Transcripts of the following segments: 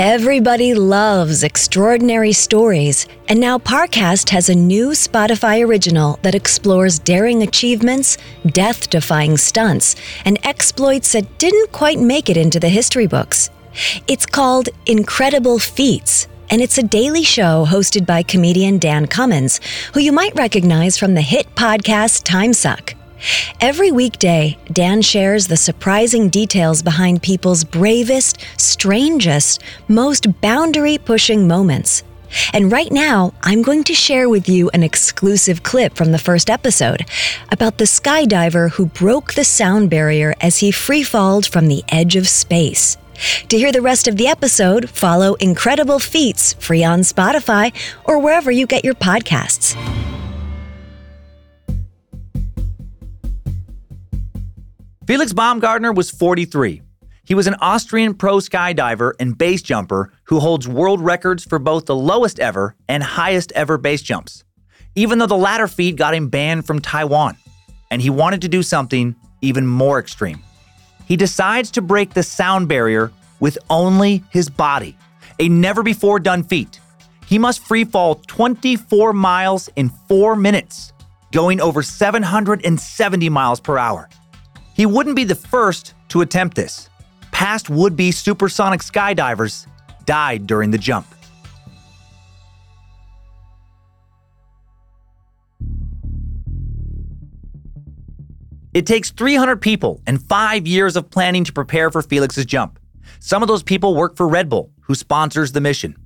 Everybody loves extraordinary stories, and now Parcast has a new Spotify original that explores daring achievements, death defying stunts, and exploits that didn't quite make it into the history books. It's called Incredible Feats, and it's a daily show hosted by comedian Dan Cummins, who you might recognize from the hit podcast Time Suck. Every weekday, Dan shares the surprising details behind people's bravest, strangest, most boundary pushing moments. And right now, I'm going to share with you an exclusive clip from the first episode about the skydiver who broke the sound barrier as he freefalled from the edge of space. To hear the rest of the episode, follow Incredible Feats free on Spotify or wherever you get your podcasts. Felix Baumgartner was 43. He was an Austrian pro skydiver and base jumper who holds world records for both the lowest ever and highest ever base jumps, even though the latter feat got him banned from Taiwan. And he wanted to do something even more extreme. He decides to break the sound barrier with only his body, a never before done feat. He must free fall 24 miles in four minutes, going over 770 miles per hour. He wouldn't be the first to attempt this. Past would be supersonic skydivers died during the jump. It takes 300 people and five years of planning to prepare for Felix's jump. Some of those people work for Red Bull, who sponsors the mission.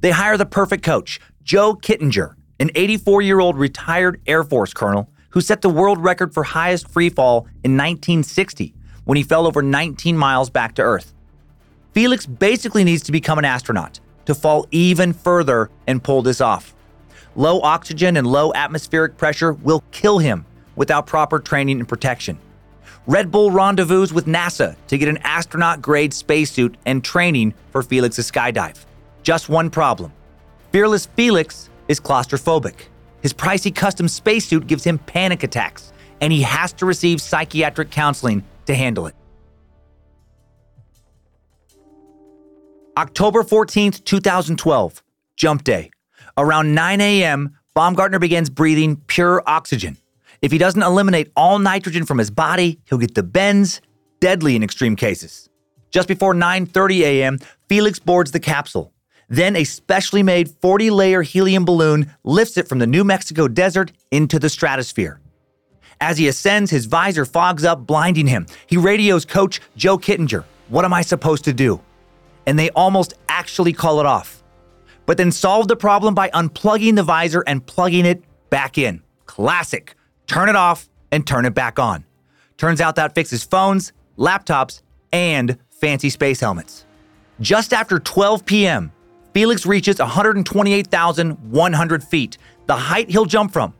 They hire the perfect coach, Joe Kittinger, an 84 year old retired Air Force colonel who set the world record for highest free fall in 1960 when he fell over 19 miles back to Earth. Felix basically needs to become an astronaut to fall even further and pull this off. Low oxygen and low atmospheric pressure will kill him without proper training and protection. Red Bull rendezvous with NASA to get an astronaut grade spacesuit and training for Felix's skydive. Just one problem Fearless Felix is claustrophobic. His pricey custom spacesuit gives him panic attacks, and he has to receive psychiatric counseling to handle it. October 14th, 2012, jump day. Around 9 a.m., Baumgartner begins breathing pure oxygen. If he doesn't eliminate all nitrogen from his body, he'll get the bends, deadly in extreme cases. Just before 9:30 a.m., Felix boards the capsule. Then a specially made 40 layer helium balloon lifts it from the New Mexico desert into the stratosphere. As he ascends, his visor fogs up, blinding him. He radios coach Joe Kittinger, What am I supposed to do? And they almost actually call it off, but then solve the problem by unplugging the visor and plugging it back in. Classic. Turn it off and turn it back on. Turns out that fixes phones, laptops, and fancy space helmets. Just after 12 p.m., Felix reaches 128,100 feet, the height he'll jump from.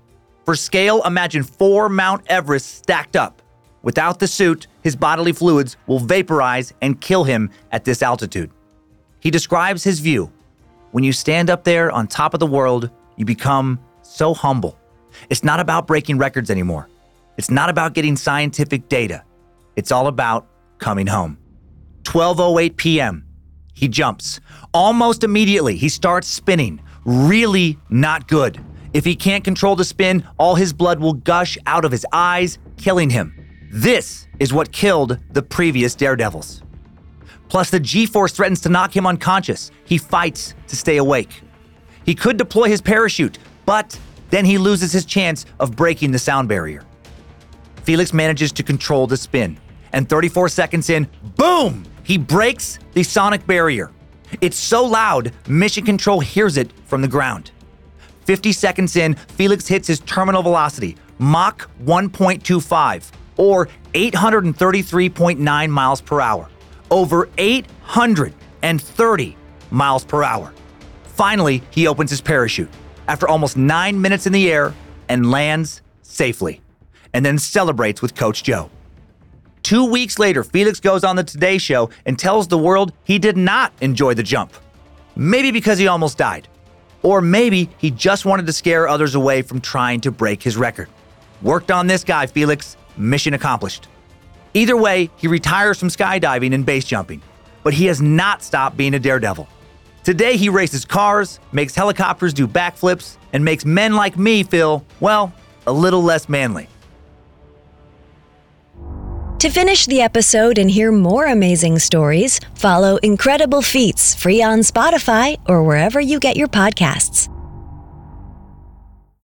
For scale, imagine four Mount Everest stacked up. Without the suit, his bodily fluids will vaporize and kill him at this altitude. He describes his view. When you stand up there on top of the world, you become so humble. It's not about breaking records anymore. It's not about getting scientific data. It's all about coming home. 12:08 p.m. He jumps. Almost immediately, he starts spinning. Really not good. If he can't control the spin, all his blood will gush out of his eyes, killing him. This is what killed the previous Daredevils. Plus, the G force threatens to knock him unconscious. He fights to stay awake. He could deploy his parachute, but then he loses his chance of breaking the sound barrier. Felix manages to control the spin, and 34 seconds in, boom! He breaks the sonic barrier. It's so loud, Mission Control hears it from the ground. 50 seconds in, Felix hits his terminal velocity, Mach 1.25, or 833.9 miles per hour. Over 830 miles per hour. Finally, he opens his parachute after almost nine minutes in the air and lands safely, and then celebrates with Coach Joe. Two weeks later, Felix goes on the Today Show and tells the world he did not enjoy the jump. Maybe because he almost died. Or maybe he just wanted to scare others away from trying to break his record. Worked on this guy, Felix. Mission accomplished. Either way, he retires from skydiving and base jumping. But he has not stopped being a daredevil. Today, he races cars, makes helicopters do backflips, and makes men like me feel, well, a little less manly. To finish the episode and hear more amazing stories, follow Incredible Feats free on Spotify or wherever you get your podcasts.